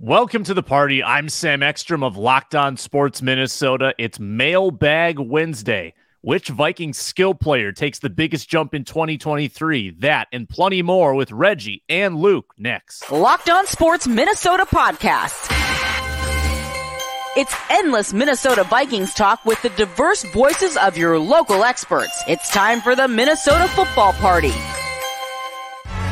Welcome to the party. I'm Sam Ekstrom of Locked On Sports Minnesota. It's Mailbag Wednesday. Which Viking skill player takes the biggest jump in 2023? That and plenty more with Reggie and Luke next. Locked On Sports Minnesota podcast. It's endless Minnesota Vikings talk with the diverse voices of your local experts. It's time for the Minnesota Football Party.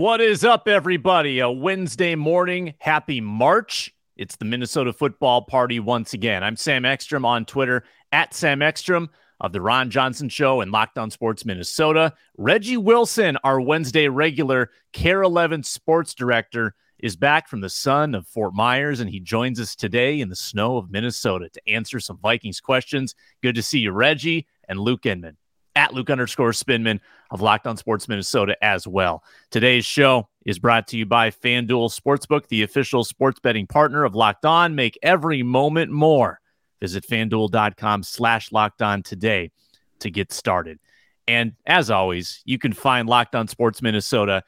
What is up, everybody? A Wednesday morning. Happy March. It's the Minnesota Football Party once again. I'm Sam Ekstrom on Twitter at Sam Ekstrom of the Ron Johnson Show and Locked On Sports Minnesota. Reggie Wilson, our Wednesday regular KARE 11 sports director, is back from the sun of Fort Myers, and he joins us today in the snow of Minnesota to answer some Vikings questions. Good to see you, Reggie and Luke Inman at Luke underscore Spinman of Locked On Sports Minnesota as well. Today's show is brought to you by FanDuel Sportsbook, the official sports betting partner of Locked On. Make every moment more. Visit fanduel.com slash locked on today to get started. And as always, you can find Locked On Sports Minnesota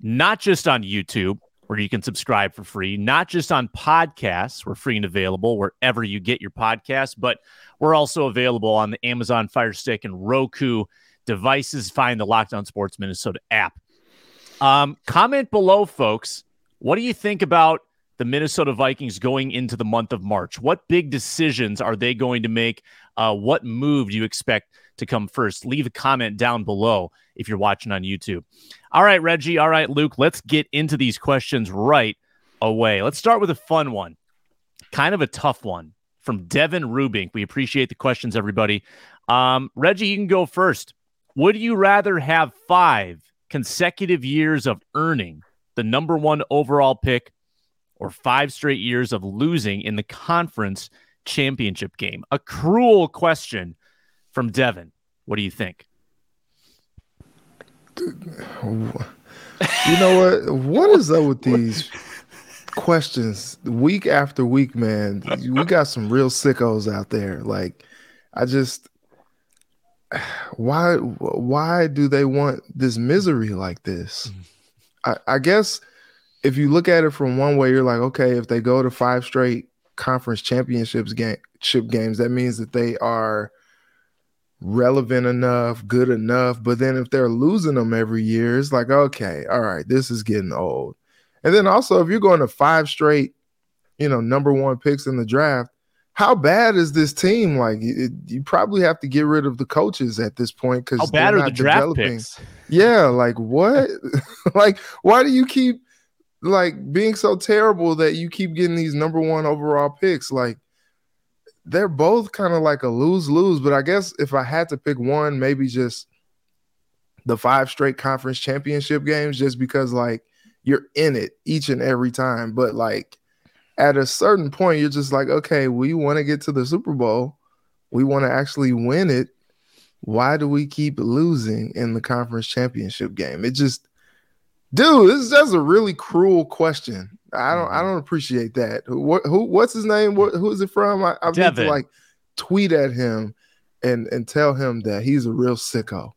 not just on YouTube, where you can subscribe for free, not just on podcasts, we're free and available wherever you get your podcasts, but we're also available on the Amazon Fire Stick and Roku devices. Find the Locked On Sports Minnesota app. Um, comment below, folks. What do you think about the Minnesota Vikings going into the month of March? What big decisions are they going to make? Uh, what move do you expect to come first? Leave a comment down below if you're watching on YouTube. All right, Reggie. All right, Luke. Let's get into these questions right away. Let's start with a fun one, kind of a tough one from Devin Rubink. We appreciate the questions, everybody. Um, Reggie, you can go first. Would you rather have five consecutive years of earning the number one overall pick or five straight years of losing in the conference championship game? A cruel question from Devin. What do you think? You know what? What is up with these questions week after week, man. We got some real sickos out there. Like, I just why why do they want this misery like this? I, I guess if you look at it from one way, you're like, okay, if they go to five straight conference championships game chip games, that means that they are relevant enough, good enough. But then if they're losing them every year, it's like, okay, all right, this is getting old. And then also, if you're going to five straight, you know, number one picks in the draft, how bad is this team? Like, it, you probably have to get rid of the coaches at this point because how bad are the draft developing. picks? Yeah, like what? like, why do you keep like being so terrible that you keep getting these number one overall picks? Like, they're both kind of like a lose lose. But I guess if I had to pick one, maybe just the five straight conference championship games, just because like you're in it each and every time. But like at a certain point, you're just like, okay, we want to get to the Super Bowl. We want to actually win it. Why do we keep losing in the conference championship game? It just, dude, this is just a really cruel question. I don't, I mm-hmm. don't appreciate that. What, who, what's his name? What, who is it from? I, I need to like tweet at him and and tell him that he's a real sicko.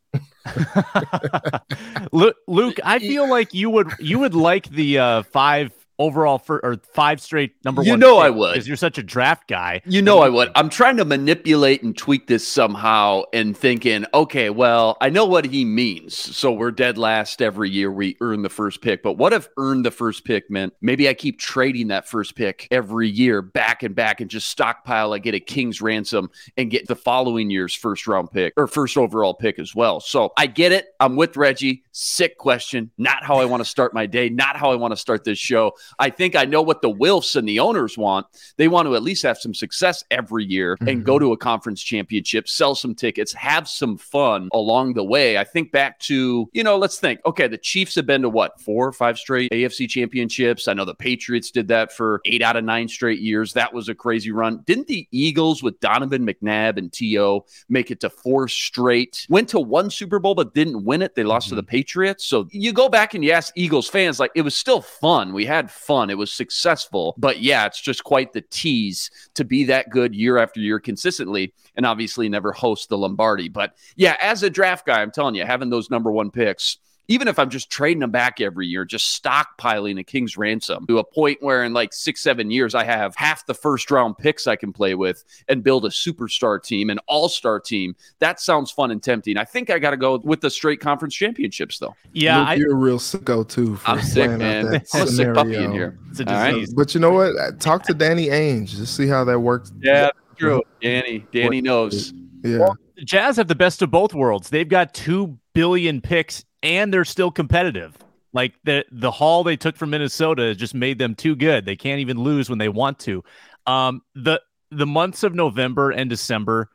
Luke, I feel like you would you would like the uh, five overall for or five straight number you one. You know I would because you're such a draft guy. You know I would. I'm trying to manipulate and tweak this somehow and thinking, okay, well, I know what he means. So we're dead last every year. We earn the first pick. But what if earn the first pick meant maybe I keep trading that first pick every year back and back and just stockpile, I get a king's ransom and get the following year's first round pick or first overall pick as well. So I get it. I'm with Reggie. Sick question. Not how I want to start my day. Not how I want to start this show. I think I know what the Wilfs and the owners want. They want to at least have some success every year mm-hmm. and go mm-hmm. to a conference championship, sell some tickets, have some fun along the way. I think back to, you know, let's think, okay, the Chiefs have been to what, four or five straight AFC championships? I know the Patriots did that for eight out of nine straight years. That was a crazy run. Didn't the Eagles with Donovan McNabb and T.O. make it to four straight? Went to one Super Bowl, but didn't win it. They lost mm-hmm. to the mm-hmm. Patriots. So you go back and you ask Eagles fans, like, it was still fun. We had fun. It was successful. But yeah, it's just quite the tease to be that good year after year consistently and obviously never host the Lombardi. But yeah, as a draft guy, I'm telling you, having those number one picks even if I'm just trading them back every year, just stockpiling a king's ransom to a point where in like six, seven years, I have half the first round picks I can play with and build a superstar team, an all star team. That sounds fun and tempting. I think I got to go with the straight conference championships, though. Yeah. I, you're a real sicko, too. I'm sick, man. I'm a sick puppy in here. It's a disease. Right? But you know what? Talk to Danny Ainge. Just see how that works. Yeah, true. Danny, Danny knows. Yeah. Well, Jazz have the best of both worlds. They've got two billion picks and they're still competitive. Like the the haul they took from Minnesota just made them too good. They can't even lose when they want to. Um, the the months of November and December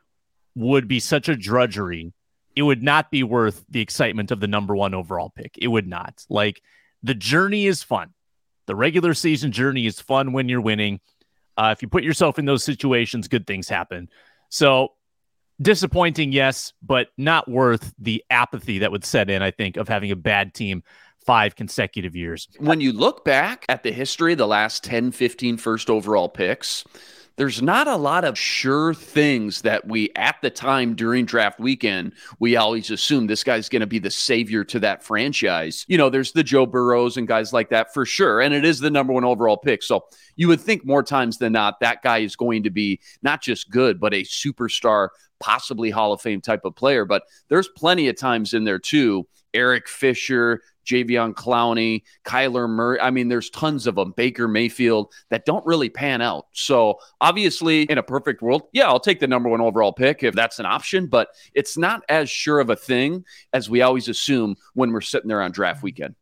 would be such a drudgery. It would not be worth the excitement of the number one overall pick. It would not. Like the journey is fun. The regular season journey is fun when you're winning. Uh, if you put yourself in those situations, good things happen. So disappointing, yes, but not worth the apathy that would set in, I think, of having a bad team five consecutive years. When you look back at the history, the last 10, 15 first overall picks, there's not a lot of sure things that we at the time during draft weekend we always assume this guy's going to be the savior to that franchise you know there's the joe burrows and guys like that for sure and it is the number one overall pick so you would think more times than not that guy is going to be not just good but a superstar possibly Hall of Fame type of player. But there's plenty of times in there too. Eric Fisher, Jadeveon Clowney, Kyler Murray. I mean, there's tons of them. Baker Mayfield that don't really pan out. So obviously, in a perfect world, yeah, I'll take the number one overall pick if that's an option. But it's not as sure of a thing as we always assume when we're sitting there on draft weekend.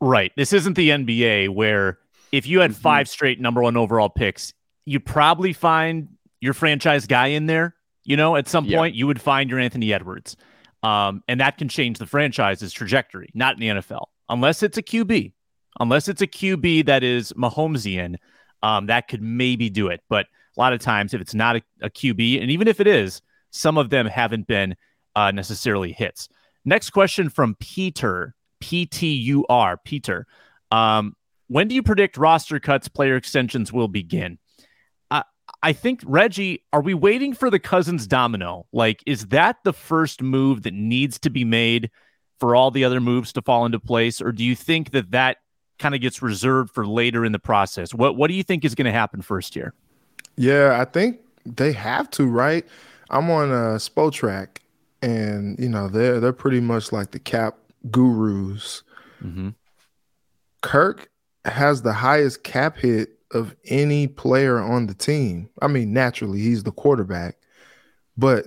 Right. This isn't the NBA where if you had mm-hmm. five straight number one overall picks, you probably find your franchise guy in there you know, at some point, you would find your Anthony Edwards. Um, and that can change the franchise's trajectory, not in the NFL, unless it's a QB. Unless it's a QB that is Mahomesian, um, that could maybe do it. But a lot of times, if it's not a, a QB, and even if it is, some of them haven't been uh, necessarily hits. Next question from Peter, P T U R, Peter. Um, when do you predict roster cuts, player extensions will begin? I think Reggie, are we waiting for the Cousins domino? Like, is that the first move that needs to be made for all the other moves to fall into place, or do you think that that kind of gets reserved for later in the process? What What do you think is going to happen first here? Yeah, I think they have to. Right, I'm on a Spotrac, and you know they're they're pretty much like the cap gurus. Mm-hmm. Kirk has the highest cap hit of any player on the team. I mean, naturally, he's the quarterback, but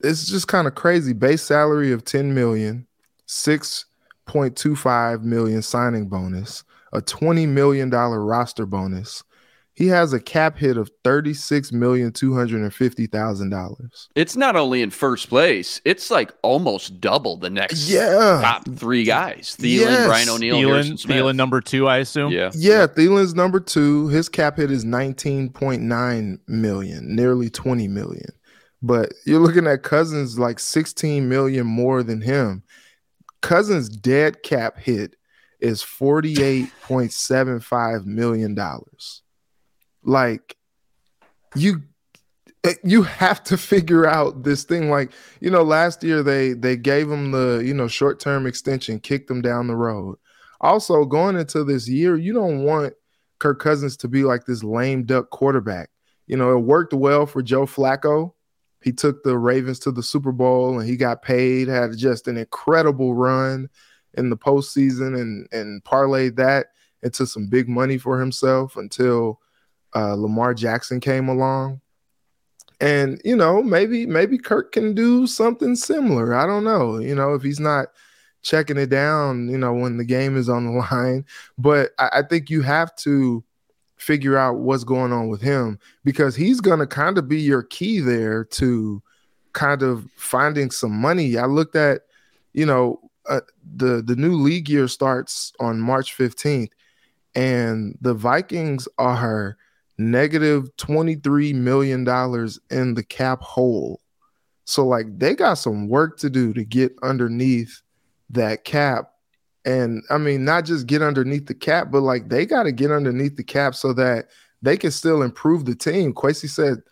it's just kind of crazy. Base salary of 10 million, 6.25 million signing bonus, a $20 million roster bonus, he has a cap hit of thirty-six million two hundred and fifty thousand dollars. It's not only in first place; it's like almost double the next yeah. top three guys: Thielen, yes. Brian O'Neill, Thielen, Thielen number two, I assume. Yeah, yeah. Thielen's number two. His cap hit is nineteen point nine million, nearly twenty million. But you're looking at Cousins like sixteen million more than him. Cousins' dead cap hit is forty-eight point seven five million dollars like you eh, you have to figure out this thing. Like you know last year they they gave him the you know short-term extension kicked him down the road. Also going into this year you don't want kirk cousins to be like this lame duck quarterback. You know it worked well for joe flacco. He took the ravens to the super bowl and he got paid had just an incredible run in the postseason and and parlayed that into some big money for himself until uh, Lamar Jackson came along. And you know, maybe maybe Kirk can do something similar. I don't know. You know, if he's not checking it down, you know, when the game is on the line. But I, I think you have to figure out what's going on with him because he's going to kind of be your key there to kind of finding some money. I looked at, you know, uh, the the new league year starts on March 15th and the Vikings are negative 23 million dollars in the cap hole. So like they got some work to do to get underneath that cap and I mean, not just get underneath the cap, but like they got to get underneath the cap so that they can still improve the team. Kwesi said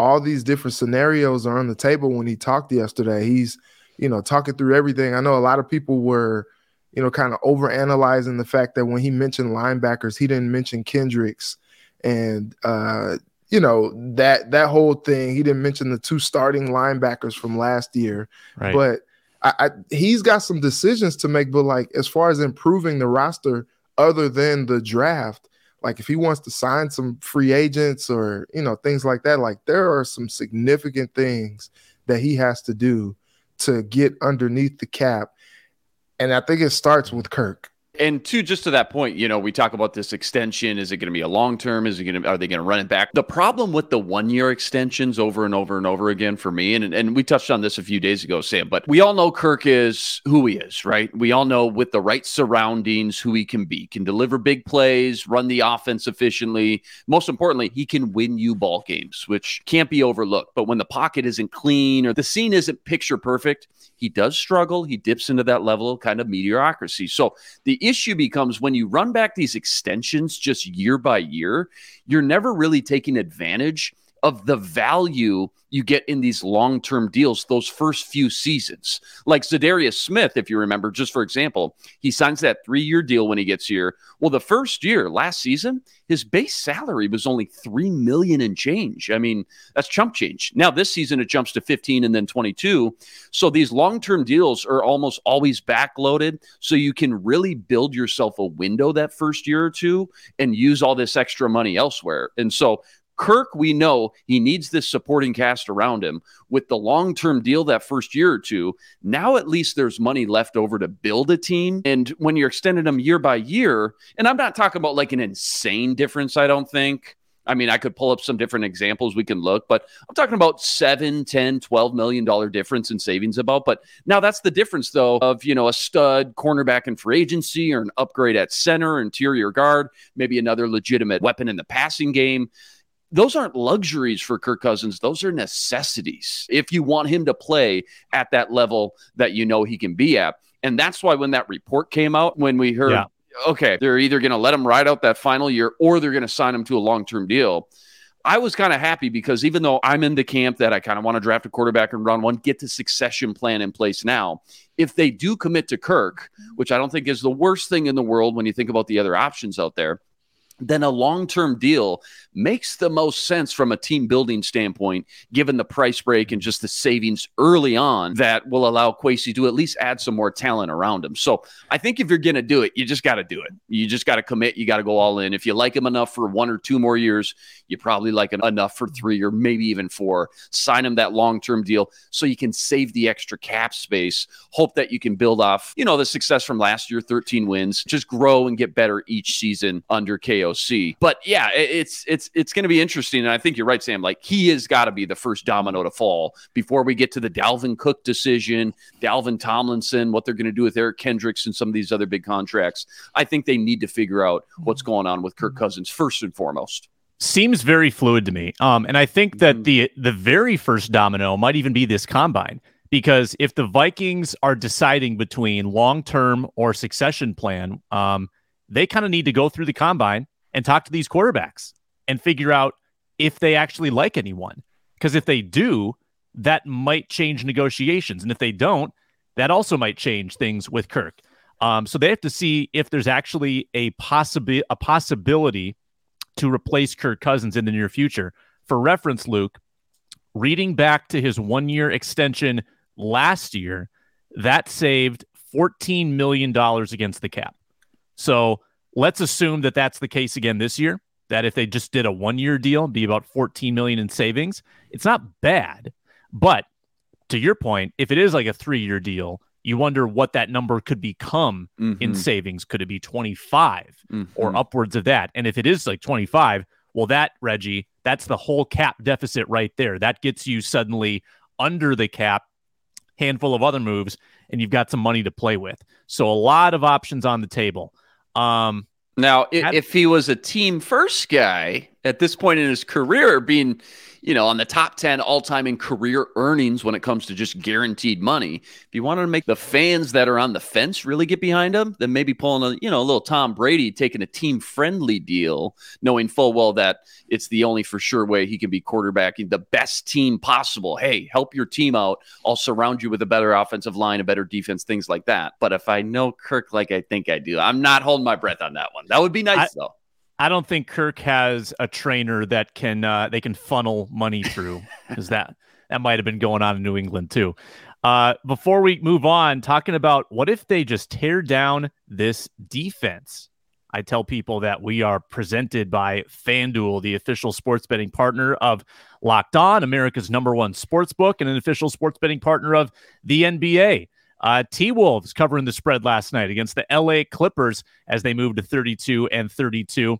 all these different scenarios are on the table when he talked yesterday. He's, you know, talking through everything. I know a lot of people were, you know, kind of over analyzing the fact that when he mentioned linebackers, he didn't mention Kendricks and uh, you know, that that whole thing. He didn't mention the two starting linebackers from last year. Right. But I, I, he's got some decisions to make, but like as far as improving the roster, other than the draft, like if he wants to sign some free agents or you know things like that, like there are some significant things that he has to do to get underneath the cap, and I think it starts with Kirk and two, just to that point, you know, we talk about this extension. Is it going to be a long term? Is it going to? Are they going to run it back? The problem with the one year extensions over and over and over again for me, and and we touched on this a few days ago, Sam. But we all know Kirk is who he is, right? We all know with the right surroundings who he can be. Can deliver big plays, run the offense efficiently. Most importantly, he can win you ball games, which can't be overlooked. But when the pocket isn't clean or the scene isn't picture perfect, he does struggle. He dips into that level of kind of mediocrity. So the issue becomes when you run back these extensions just year by year, you're never really taking advantage of the value you get in these long term deals those first few seasons. Like Za'Darius Smith, if you remember, just for example, he signs that three year deal when he gets here. Well, the first year, last season, his base salary was only three million and change. I mean, that's chump change. Now this season it jumps to 15 and then 22. So these long term deals are almost always backloaded. So you can really build yourself a window that first year or two and use all this extra money elsewhere. And so Kirk, we know he needs this supporting cast around him with the long term deal that first year or two. Now, at least there's money left over to build a team. And when you're extending them year by year, and I'm not talking about like an insane difference, I don't think. I mean, I could pull up some different examples we can look, but I'm talking about seven, 10, 12 million dollar difference in savings about. But now that's the difference though of, you know, a stud cornerback in free agency or an upgrade at center, interior guard, maybe another legitimate weapon in the passing game those aren't luxuries for Kirk Cousins. Those are necessities if you want him to play at that level that you know he can be at. And that's why when that report came out, when we heard, yeah. okay, they're either going to let him ride out that final year or they're going to sign him to a long term deal. I was kind of happy because even though I'm in the camp that I kind of want to draft a quarterback and run one, get the succession plan in place now. If they do commit to Kirk, which I don't think is the worst thing in the world when you think about the other options out there, then a long term deal makes the most sense from a team building standpoint, given the price break and just the savings early on that will allow Kwesi to at least add some more talent around him. So I think if you're going to do it, you just got to do it. You just got to commit. You got to go all in. If you like him enough for one or two more years, you probably like him enough for three or maybe even four. Sign him that long term deal so you can save the extra cap space. Hope that you can build off, you know, the success from last year, 13 wins, just grow and get better each season under KO but yeah, it's it's it's going to be interesting, and I think you're right, Sam. Like he has got to be the first domino to fall before we get to the Dalvin Cook decision, Dalvin Tomlinson, what they're going to do with Eric Kendricks and some of these other big contracts. I think they need to figure out what's going on with Kirk Cousins first and foremost seems very fluid to me. Um, and I think that mm-hmm. the the very first domino might even be this combine because if the Vikings are deciding between long term or succession plan, um, they kind of need to go through the combine and talk to these quarterbacks and figure out if they actually like anyone. Because if they do, that might change negotiations. And if they don't, that also might change things with Kirk. Um, so they have to see if there's actually a possibility a possibility to replace Kirk Cousins in the near future. For reference, Luke, reading back to his one year extension last year, that saved $14 million against the cap. So Let's assume that that's the case again this year. That if they just did a one-year deal, be about 14 million in savings. It's not bad, but to your point, if it is like a three-year deal, you wonder what that number could become mm-hmm. in savings. Could it be 25 mm-hmm. or upwards of that? And if it is like 25, well, that, Reggie, that's the whole cap deficit right there. That gets you suddenly under the cap, handful of other moves, and you've got some money to play with. So a lot of options on the table. Um, now, if he was a team first guy at this point in his career, being you know, on the top 10 all time in career earnings when it comes to just guaranteed money. If you wanted to make the fans that are on the fence really get behind him, then maybe pulling a, you know, a little Tom Brady, taking a team friendly deal, knowing full well that it's the only for sure way he can be quarterbacking the best team possible. Hey, help your team out. I'll surround you with a better offensive line, a better defense, things like that. But if I know Kirk like I think I do, I'm not holding my breath on that one. That would be nice I, though. I don't think Kirk has a trainer that can uh, they can funnel money through because that that might have been going on in New England too. Uh, before we move on, talking about what if they just tear down this defense? I tell people that we are presented by FanDuel, the official sports betting partner of Locked On, America's number one sports book, and an official sports betting partner of the NBA. Uh, T Wolves covering the spread last night against the LA Clippers as they moved to 32 and 32.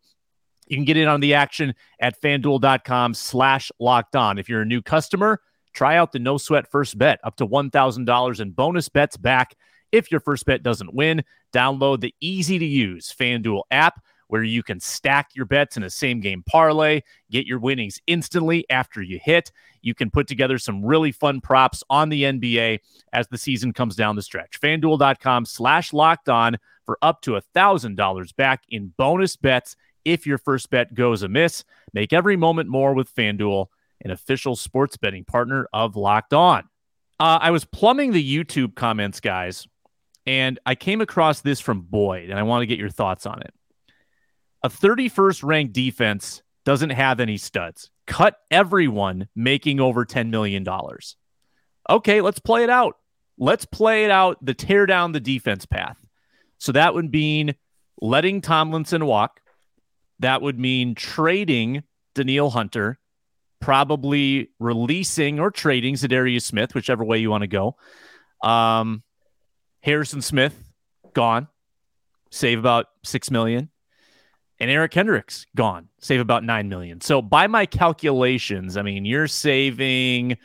You can get in on the action at fanduel.com slash locked on. If you're a new customer, try out the no sweat first bet up to $1,000 in bonus bets back. If your first bet doesn't win, download the easy to use FanDuel app where you can stack your bets in a same game parlay, get your winnings instantly after you hit. You can put together some really fun props on the NBA as the season comes down the stretch. FanDuel.com slash locked on for up to $1,000 back in bonus bets if your first bet goes amiss. Make every moment more with FanDuel, an official sports betting partner of Locked On. Uh, I was plumbing the YouTube comments, guys, and I came across this from Boyd, and I want to get your thoughts on it. A 31st ranked defense doesn't have any studs. Cut everyone making over $10 million. Okay, let's play it out. Let's play it out the tear down the defense path. So that would mean letting Tomlinson walk, that would mean trading Danielle Hunter, probably releasing or trading Za'Darius Smith, whichever way you want to go. Um, Harrison Smith gone, save about six million, and Eric Kendricks gone, save about nine million. So by my calculations, I mean you're saving.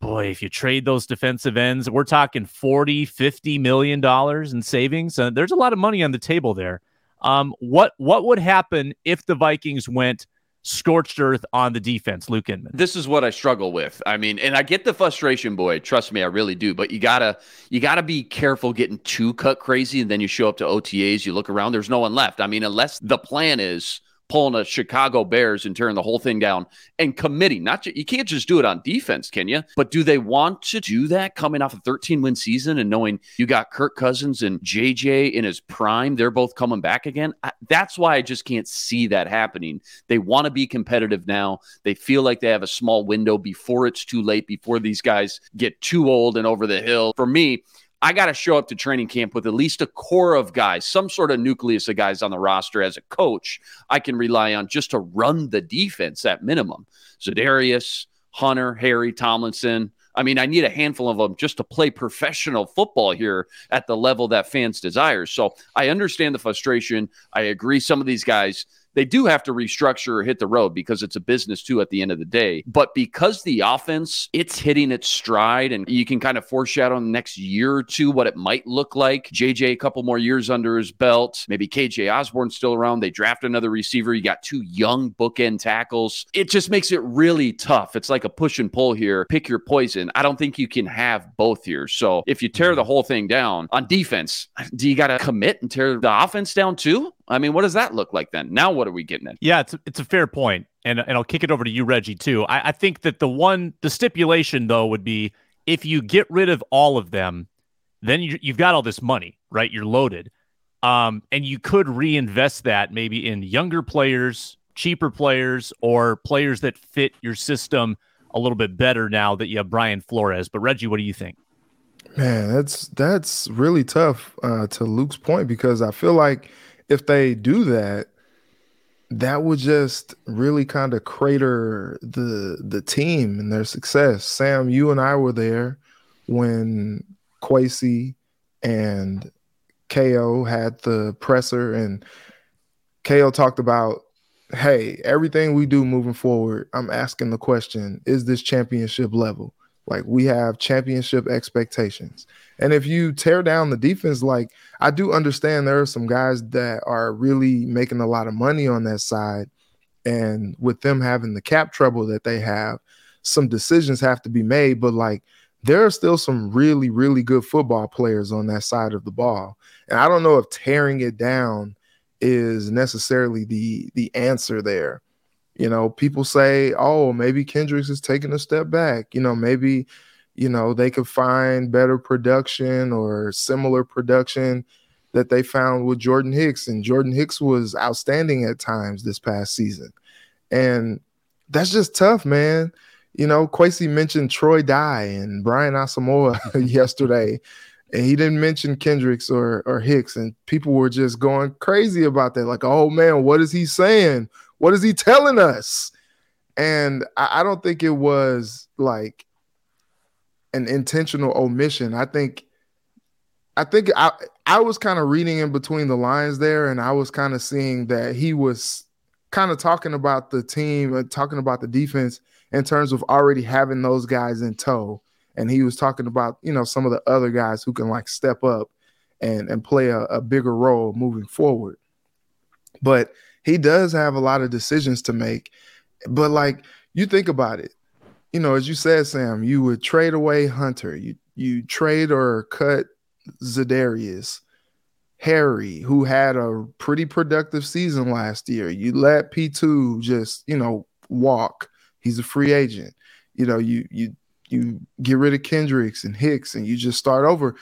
Boy, if you trade those defensive ends, we're talking 40, 50 million dollars in savings. Uh, there's a lot of money on the table there. Um, what what would happen if the Vikings went scorched earth on the defense, Luke Inman? This is what I struggle with. I mean, and I get the frustration, boy. Trust me, I really do. But you gotta you gotta be careful getting too cut crazy, and then you show up to OTAs, you look around, there's no one left. I mean, unless the plan is pulling a Chicago Bears and tearing the whole thing down and committing. Not ju- you can't just do it on defense, can you? But do they want to do that coming off a 13 win season and knowing you got Kirk Cousins and JJ in his prime? They're both coming back again. I, that's why I just can't see that happening. They want to be competitive now. They feel like they have a small window before it's too late, before these guys get too old and over the hill. For me, I got to show up to training camp with at least a core of guys, some sort of nucleus of guys on the roster as a coach I can rely on just to run the defense at minimum. Za'Darius, Hunter, Harry, Tomlinson. I mean, I need a handful of them just to play professional football here at the level that fans desire. So I understand the frustration. I agree. Some of these guys they do have to restructure or hit the road because it's a business too at the end of the day. But because the offense, it's hitting its stride and you can kind of foreshadow in the next year or two what it might look like. JJ, a couple more years under his belt. Maybe KJ Osborn's still around. They draft another receiver. You got two young bookend tackles. It just makes it really tough. It's like a push and pull here. Pick your poison. I don't think you can have both here. So if you tear the mm-hmm. whole thing down on defense, do you got to commit and tear the offense down too? I mean, what does that look like then? Now, what are we getting at? Yeah, it's a, it's a fair point, and and I'll kick it over to you, Reggie, too. I, I think that the one the stipulation though would be if you get rid of all of them, then you, you've got all this money, right? You're loaded, um, and you could reinvest that maybe in younger players, cheaper players, or players that fit your system a little bit better now that you have Brian Flores. But Reggie, what do you think? Man, that's that's really tough uh, to Luke's point because I feel like if they do that, that would just really kind of crater the the team and their success. Sam, you and I were there when Kwesi and KO had the presser, and KO talked about, hey, everything we do moving forward, I'm asking the question, is this championship level? Like we have championship expectations. And if you tear down the defense, like I do understand there are some guys that are really making a lot of money on that side. And with them having the cap trouble that they have, some decisions have to be made. But like there are still some really, really good football players on that side of the ball. And I don't know if tearing it down is necessarily the the answer there. You know, people say, "Oh, maybe Kendricks is taking a step back." You know, maybe you know they could find better production or similar production that they found with Jordan Hicks, and Jordan Hicks was outstanding at times this past season, and that's just tough, man. You know, Kwesi mentioned Troy Dye and Brian Asamoah yesterday, and he didn't mention Kendricks or or Hicks, and people were just going crazy about that. Like, oh man, what is he saying? What is he telling us? And I, I don't think it was like an intentional omission. I think I think I I was kind of reading in between the lines there, and I was kind of seeing that he was kind of talking about the team and talking about the defense in terms of already having those guys in tow. And he was talking about, you know, some of the other guys who can like step up and and play a, a bigger role moving forward. But he does have a lot of decisions to make. But like you think about it, you know, as you said, Sam, you would trade away Hunter, you you trade or cut Za'Darius, Harry, who had a pretty productive season last year. You let P2 just, you know, walk. He's a free agent. You know, you you you get rid of Kendricks and Hicks and you just start over.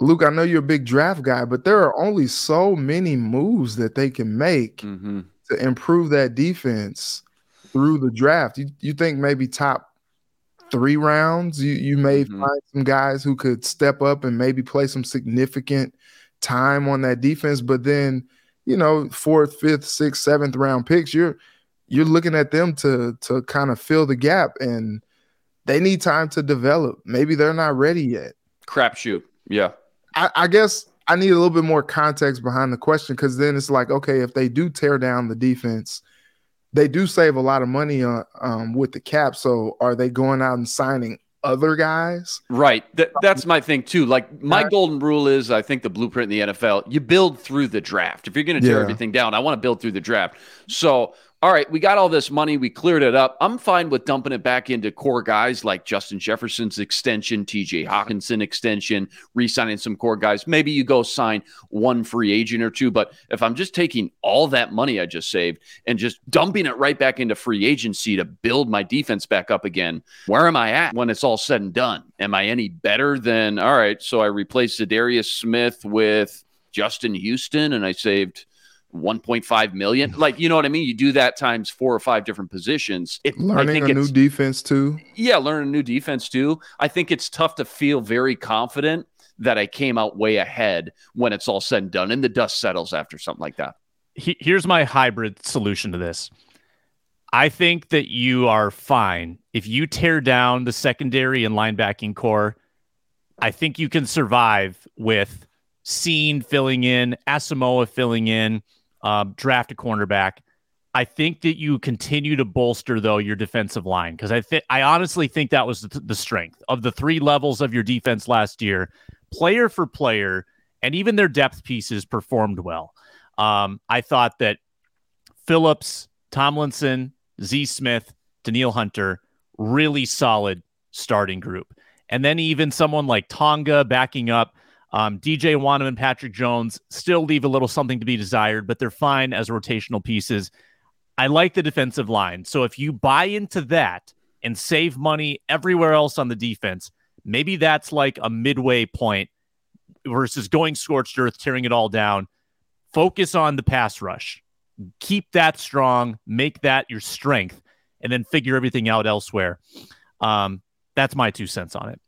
Luke, I know you're a big draft guy, but there are only so many moves that they can make mm-hmm. to improve that defense through the draft. You you think maybe top three rounds, you you may mm-hmm. find some guys who could step up and maybe play some significant time on that defense, but then you know, fourth, fifth, sixth, seventh round picks, you're you're looking at them to to kind of fill the gap and they need time to develop. Maybe they're not ready yet. Crapshoot. Yeah. I, I guess I need a little bit more context behind the question because then it's like, okay, if they do tear down the defense, they do save a lot of money uh, um, with the cap. So are they going out and signing other guys? Right. Th- that's my thing too. Like my golden rule is, I think the blueprint in the NFL, you build through the draft. If you're going to tear yeah. everything down, I want to build through the draft. So all right, we got all this money, we cleared it up. I'm fine with dumping it back into core guys like Justin Jefferson's extension, TJ Hockenson extension, re signing some core guys. Maybe you go sign one free agent or two. But if I'm just taking all that money I just saved and just dumping it right back into free agency to build my defense back up again, where am I at when it's all said and done? Am I any better than, all right, so I replaced Darius Smith with Justin Houston and I saved 1.5 million. Like, you know what I mean? You do that times four or five different positions. It, learning a new defense too. Yeah, learn a new defense too. I think it's tough to feel very confident that I came out way ahead when it's all said and done and the dust settles after something like that. Here's my hybrid solution to this. I think that you are fine if you tear down the secondary and linebacking corps. I think you can survive with Cine filling in, Asamoah filling in, um, draft a cornerback. I think that you continue to bolster though your defensive line because I think I honestly think that was the, the strength of the three levels of your defense last year, player for player, and even their depth pieces performed well. Um, I thought that Phillips, Tomlinson, Z Smith, Danielle Hunter, really solid starting group, and then even someone like Tonga backing up. Um, DJ Wonnum and Patrick Jones still leave a little something to be desired, but they're fine as rotational pieces. I like the defensive line. So if you buy into that and save money everywhere else on the defense, maybe that's like a midway point versus going scorched earth, tearing it all down. Focus on the pass rush. Keep that strong, make that your strength, and then figure everything out elsewhere. Um, that's my two cents on it.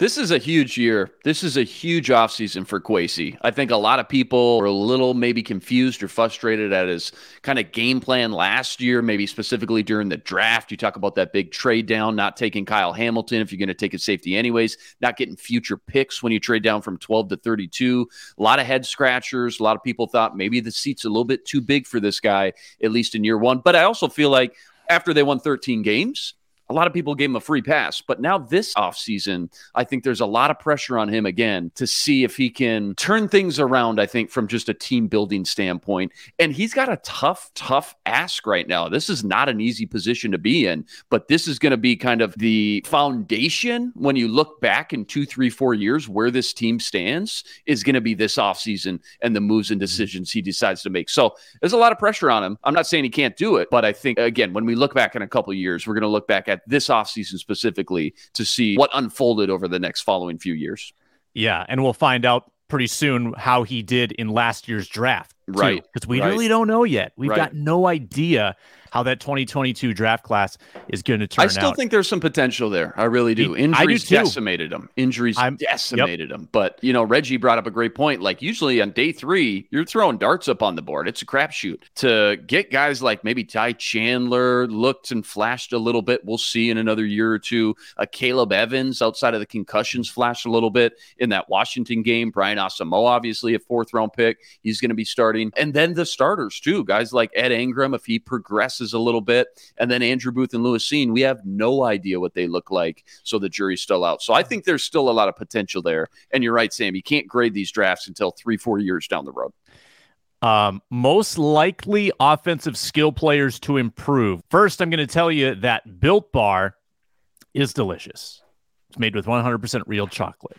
This is a huge year. This is a huge offseason for Kwesi. I think a lot of people were a little maybe confused or frustrated at his kind of game plan last year, maybe specifically during the draft. You talk about that big trade down, not taking Kyle Hamilton if you're going to take a safety anyways, not getting future picks when you trade down from 12 to 32. A lot of head scratchers. A lot of people thought maybe the seat's a little bit too big for this guy, at least in year one. But I also feel like after they won 13 games, a lot of people gave him a free pass. But now this offseason, I think there's a lot of pressure on him again to see if he can turn things around, I think, from just a team building standpoint. And he's got a tough, tough ask right now. This is not an easy position to be in, but this is going to be kind of the foundation when you look back in two, three, four years where this team stands is going to be this offseason and the moves and mm-hmm. decisions he decides to make. So there's a lot of pressure on him. I'm not saying he can't do it, but I think, again, when we look back in a couple years, we're going to look back at this offseason specifically to see what unfolded over the next following few years. Yeah, and we'll find out pretty soon how he did in last year's draft. Too, right. Because we right. really don't know yet. We've Right. got no idea how that 2022 draft class is going to turn out. I still out. think there's some potential there. I really do. I do Injuries decimated them. Injuries I'm- decimated them. But you know, Reggie brought up a great point. Like usually on day three, you're throwing darts up on the board. It's a crapshoot. To get guys like maybe Ty Chandler looked and flashed a little bit. We'll see in another year or two. Uh, Caleb Evans outside of the concussions flashed a little bit in that Washington game. Brian Asamoah, obviously a fourth round pick. He's going to be starting. And then the starters too. Guys like Ed Ingram, if he progresses a little bit. And then Andrew Booth and Lewis Cine, we have no idea what they look like. So the jury's still out. So I think there's still a lot of potential there. And you're right, Sam. You can't grade these drafts until three, four years down the road. Um, most likely offensive skill players to improve. First, I'm going to tell you that Built Bar is delicious. It's made with 100% real chocolate.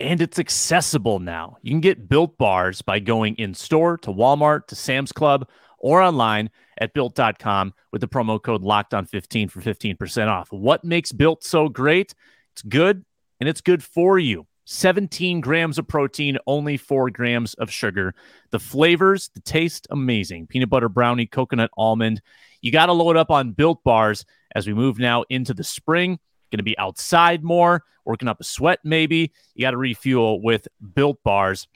And it's accessible now. You can get Built Bars by going in store to Walmart, to Sam's Club, or online at built.com with the promo code locked on 15 for 15% off. What makes Built so great? It's good and it's good for you. 17 grams of protein, only four grams of sugar. The flavors, the taste, amazing. Peanut butter brownie, coconut almond. You got to load up on built bars as we move now into the spring. Going to be outside more, working up a sweat maybe. You got to refuel with built bars.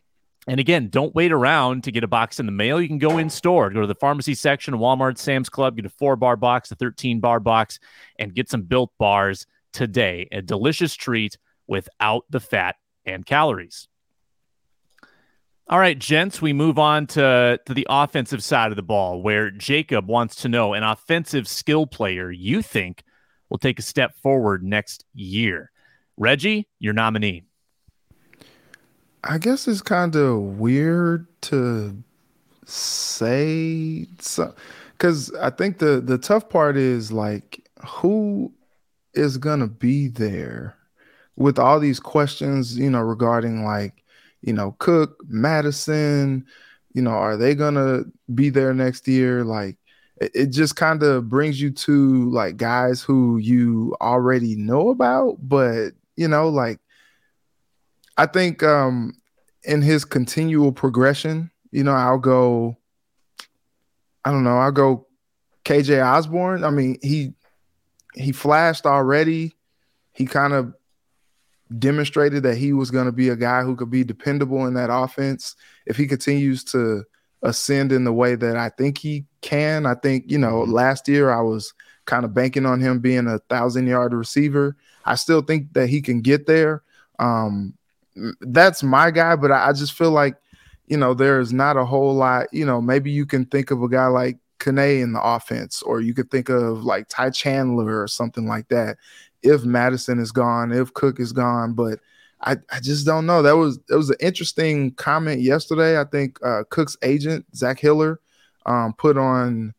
And again, don't wait around to get a box in the mail. You can go in store, go to the pharmacy section Walmart, Sam's Club, get a four bar box, a 13 bar box, and get some built bars today. A delicious treat without the fat and calories. All right, gents, we move on to, to the offensive side of the ball where Jacob wants to know an offensive skill player you think will take a step forward next year. Reggie, your nominee. I guess it's kind of weird to say so because I think the the tough part is like who is gonna be there with all these questions, you know, regarding like, you know, Cook, Madison, you know, are they gonna be there next year? Like it, it just kind of brings you to like guys who you already know about, but you know, like I think um in his continual progression, you know, I'll go I don't know, I'll go KJ Osborn. I mean, he he flashed already. He kind of demonstrated that he was going to be a guy who could be dependable in that offense. If he continues to ascend in the way that I think he can, I think, you know, last year I was kind of banking on him being a thousand yard receiver. I still think that he can get there. Um, that's my guy, but I, just feel like, you know, there's not a whole lot, you know, maybe you can think of a guy like Kene in the offense, or you could think of like Ty Chandler or something like that. If Madison is gone, if Cook is gone, but I, I just don't know. That was that was an interesting comment yesterday. I think uh, Cook's agent Zach Hiller um, put on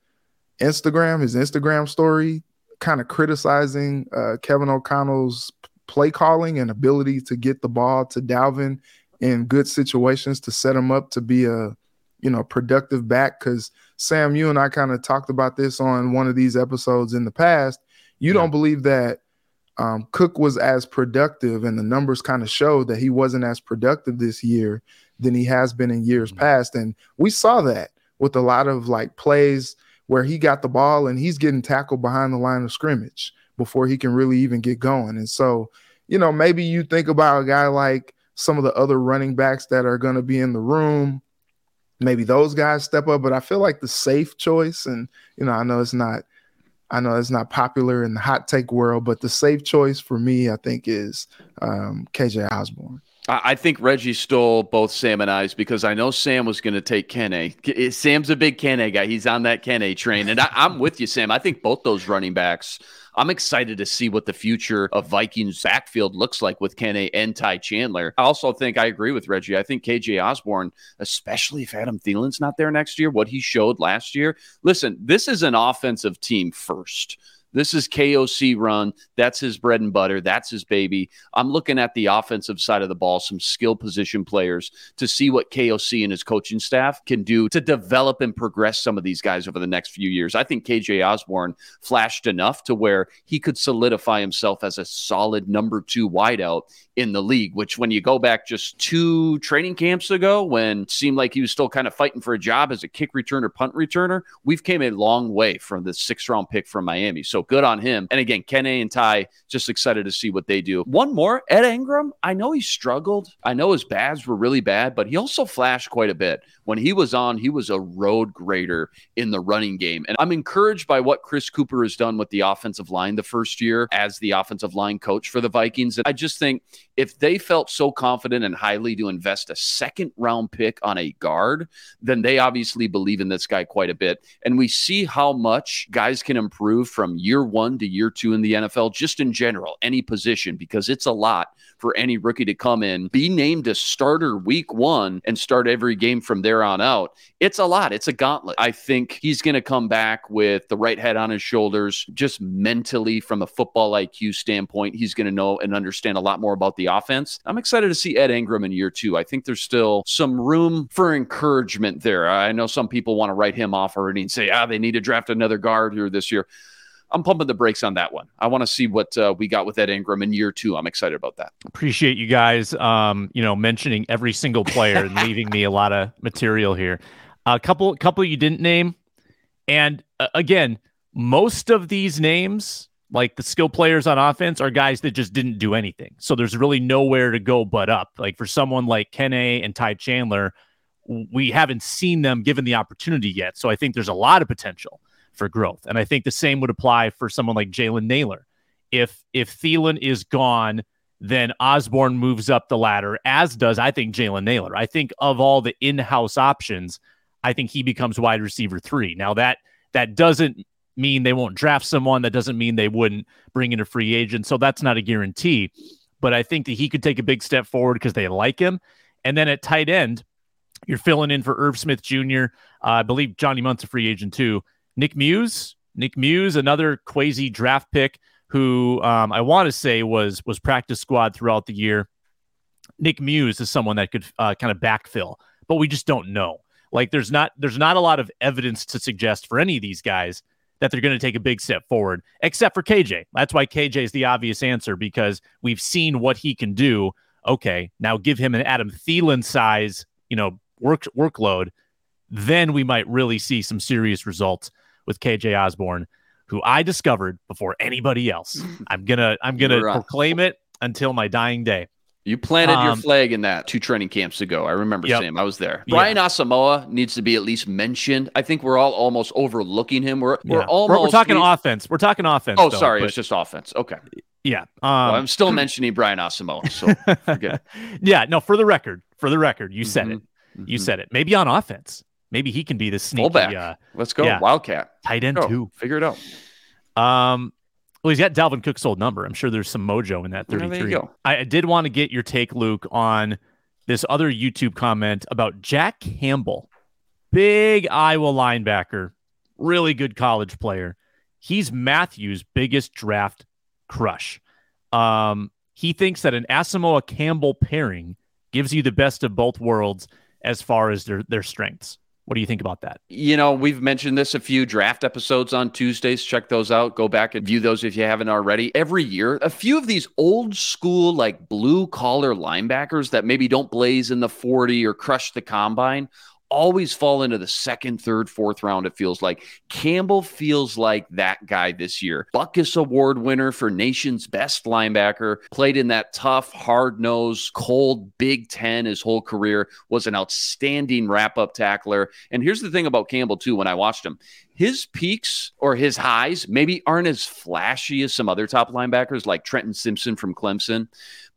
Instagram his Instagram story, kind of criticizing uh, Kevin O'Connell's play calling and ability to get the ball to Dalvin in good situations to set him up to be a you know productive back. Because Sam, you and I kind of talked about this on one of these episodes in the past. You Yeah. don't believe that um, Cook was as productive, and the numbers kind of show that he wasn't as productive this year than he has been in years Mhm. past. And we saw that with a lot of like plays where he got the ball and he's getting tackled behind the line of scrimmage before he can really even get going. And so, you know, maybe you think about a guy like some of the other running backs that are going to be in the room. Maybe those guys step up, but I feel like the safe choice, and you know, I know it's not, I know it's not popular in the hot take world, but the safe choice for me, I think, is um, KJ Osborn. I think Reggie stole both Sam and I's because I know Sam was going to take Kene. Sam's a big Kene guy. He's on that Kene train. And I, am with you, Sam. I think both those running backs, I'm excited to see what the future of Vikings backfield looks like with Kene and Ty Chandler. I also think I agree with Reggie. I think KJ Osborn, especially if Adam Thielen's not there next year, what he showed last year. Listen, this is an offensive team first. This is KOC run. That's his bread and butter. That's his baby. I'm looking at the offensive side of the ball, some skill position players to see what KOC and his coaching staff can do to develop and progress some of these guys over the next few years. I think KJ Osborn flashed enough to where he could solidify himself as a solid number two wideout in the league, which when you go back just two training camps ago, when seemed like he was still kind of fighting for a job as a kick returner, punt returner, we've came a long way from the sixth round pick from Miami. So good on him. And again, Kene and Ty, just excited to see what they do. One more, Ed Ingram. I know he struggled. I know his bads were really bad, but he also flashed quite a bit. When he was on, he was a road grader in the running game. And I'm encouraged by what Chris Kuper has done with the offensive line the first year as the offensive line coach for the Vikings. And I just think if they felt so confident and highly to invest a second round pick on a guard, then they obviously believe in this guy quite a bit. And we see how much guys can improve from year one to year two in the NFL, just in general, any position, because it's a lot for any rookie to come in, be named a starter week one, and start every game from there on out. It's a lot. It's a gauntlet. I think he's going to come back with the right head on his shoulders, just mentally from a football IQ standpoint. He's going to know and understand a lot more about the offense. I'm excited to see Ed Ingram in year two. I think there's still some room for encouragement there. I know some people want to write him off already and say, ah, they need to draft another guard here this year. I'm pumping the brakes on that one. I want to see what uh, we got with Ed Ingram in year two. I'm excited about that. Appreciate you guys, um, you know, mentioning every single player and leaving me a lot of material here. A couple, couple you didn't name, and uh, again, most of these names, like the skill players on offense, are guys that just didn't do anything. So there's really nowhere to go but up. Like for someone like Kene and Ty Chandler, we haven't seen them given the opportunity yet. So I think there's a lot of potential for growth. And I think the same would apply for someone like Jalen Nailor. If if Thielen is gone, then Osborn moves up the ladder, as does I think Jalen Nailor. I think of all the in-house options, I think he becomes wide receiver three. Now that that doesn't mean they won't draft someone. That doesn't mean they wouldn't bring in a free agent. So that's not a guarantee. But I think that he could take a big step forward because they like him. And then at tight end, you're filling in for Irv Smith Jr. Uh, I believe Johnny Mundt's a free agent too. Nick Muse, Nick Muse, another crazy draft pick who um, I want to say was was practice squad throughout the year. Nick Muse is someone that could uh, kind of backfill, but we just don't know. Like there's not there's not a lot of evidence to suggest for any of these guys that they're going to take a big step forward, except for KJ. That's why KJ is the obvious answer because we've seen what he can do. Okay, now give him an Adam Thielen size, you know, work workload, then we might really see some serious results with KJ Osborn, who I discovered before anybody else. I'm gonna I'm gonna proclaim it until my dying day. You planted um, your flag in that two training camps ago. I remember yep. Sam. I was there. Brian yeah. Asamoah needs to be at least mentioned. I think we're all almost overlooking him. We're we're almost we're, we're talking we, offense. We're talking offense. Oh, though, sorry, but, it's just offense. Okay. Yeah. Um, well, I'm still mentioning Brian Asamoah. So forget. yeah. No. For the record, for the record, you said mm-hmm. it. You mm-hmm. said it. Maybe on offense. Maybe he can be the sneaky fullback. Uh, Let's go, yeah, Wildcat, tight end too. Figure it out. Um, well, he's got Dalvin Cook's old number. I'm sure there's some mojo in that 33. I, I did want to get your take, Luke, on this other YouTube comment about Jack Campbell, big Iowa linebacker, really good college player. He's Matthew's biggest draft crush. Um, he thinks that an Asamoah Campbell pairing gives you the best of both worlds as far as their their strengths. What do you think about that? You know, we've mentioned this a few draft episodes on Tuesdays. Check those out. Go back and view those if you haven't already. Every year, a few of these old school, like blue collar linebackers that maybe don't blaze in the 40 or crush the combine always fall into the second, third, fourth round, it feels like. Campbell feels like that guy this year. Butkus Award winner for nation's best linebacker, played in that tough, hard nosed, cold Big Ten his whole career, was an outstanding wrap up tackler. And here's the thing about Campbell, too, when I watched him his peaks or his highs maybe aren't as flashy as some other top linebackers like Trenton Simpson from Clemson,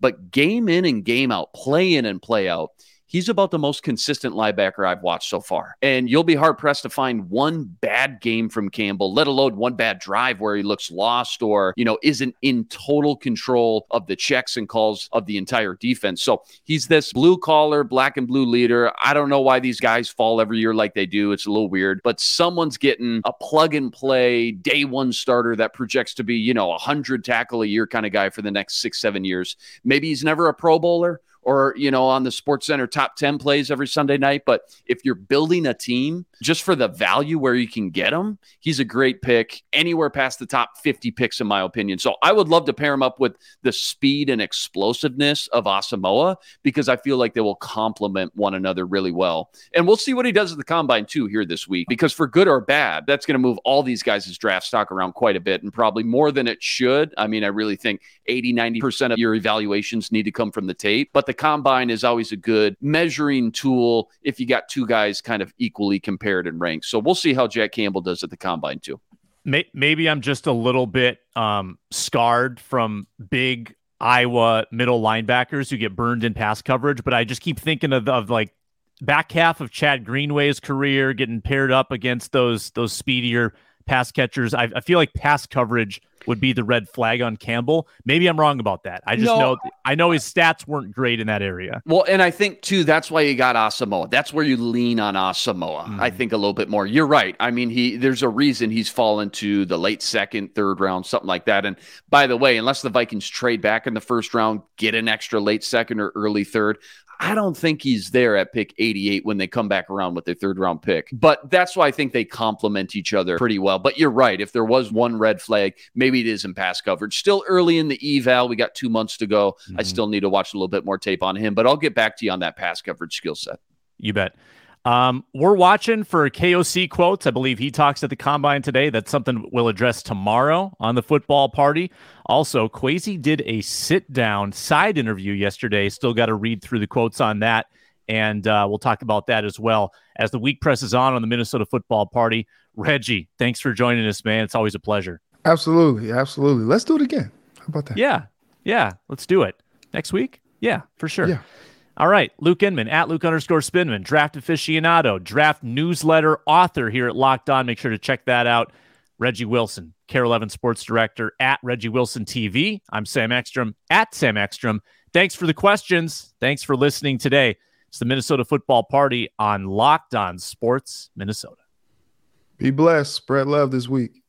but game in and game out, play in and play out, he's about the most consistent linebacker I've watched so far. And you'll be hard pressed to find one bad game from Campbell, let alone one bad drive where he looks lost or, you know, isn't in total control of the checks and calls of the entire defense. So he's this blue collar, black and blue leader. I don't know why these guys fall every year like they do. It's a little weird, but someone's getting a plug and play day one starter that projects to be, you know, a hundred tackle a year kind of guy for the next six, seven years. Maybe he's never a pro bowler or you know on the sports center top 10 plays every sunday night but if you're building a team just for the value where you can get him he's a great pick anywhere past the top 50 picks in my opinion. So i would love to pair him up with the speed and explosiveness of asamoah because i feel like they will complement one another really well. And we'll see what he does at the combine too here this week because for good or bad that's going to move all these guys' draft stock around quite a bit and probably more than it should. I mean i really think 80 90% of your evaluations need to come from the tape but the combine is always a good measuring tool if you got two guys kind of equally compared in ranks. So we'll see how Jack Campbell does at the combine too. Maybe I'm just a little bit um, scarred from big Iowa middle linebackers who get burned in pass coverage, but I just keep thinking of, of like back half of Chad Greenway's career getting paired up against those those speedier pass catchers. I, I feel like pass coverage would be the red flag on Campbell. Maybe I'm wrong about that. I just no. know I know his stats weren't great in that area. Well, and I think too that's why you got Asamoah. That's where you lean on Asamoah. Mm. I think a little bit more. You're right. I mean, he there's a reason he's fallen to the late second, third round, something like that. And by the way, unless the Vikings trade back in the first round, get an extra late second or early third, I don't think he's there at pick 88 when they come back around with their third round pick. But that's why I think they complement each other pretty well. But you're right. If there was one red flag, maybe it is in pass coverage. Still early in the eval. We got two months to go. Mm-hmm. I still need to watch a little bit more tape on him, but I'll get back to you on that pass coverage skill set. You bet. Um, we're watching for KOC quotes. I believe he talks at the combine today. That's something we'll address tomorrow on the football party. Also, Kwesi did a sit down side interview yesterday. Still got to read through the quotes on that. And uh, we'll talk about that as well as the week presses on on the Minnesota football party. Reggie, thanks for joining us, man. It's always a pleasure. Absolutely. Absolutely. Let's do it again. How about that? Yeah. Yeah. Let's do it next week. Yeah, for sure. Yeah. All right, Luke Inman at Luke underscore Spinman, draft aficionado, draft newsletter author here at Locked On. Make sure to check that out. Reggie Wilson, KARE 11 sports director at Reggie Wilson TV. I'm Sam Ekstrom at Sam Ekstrom. Thanks for the questions. Thanks for listening today. It's the Minnesota football party on Locked On Sports Minnesota. Be blessed. Spread love this week.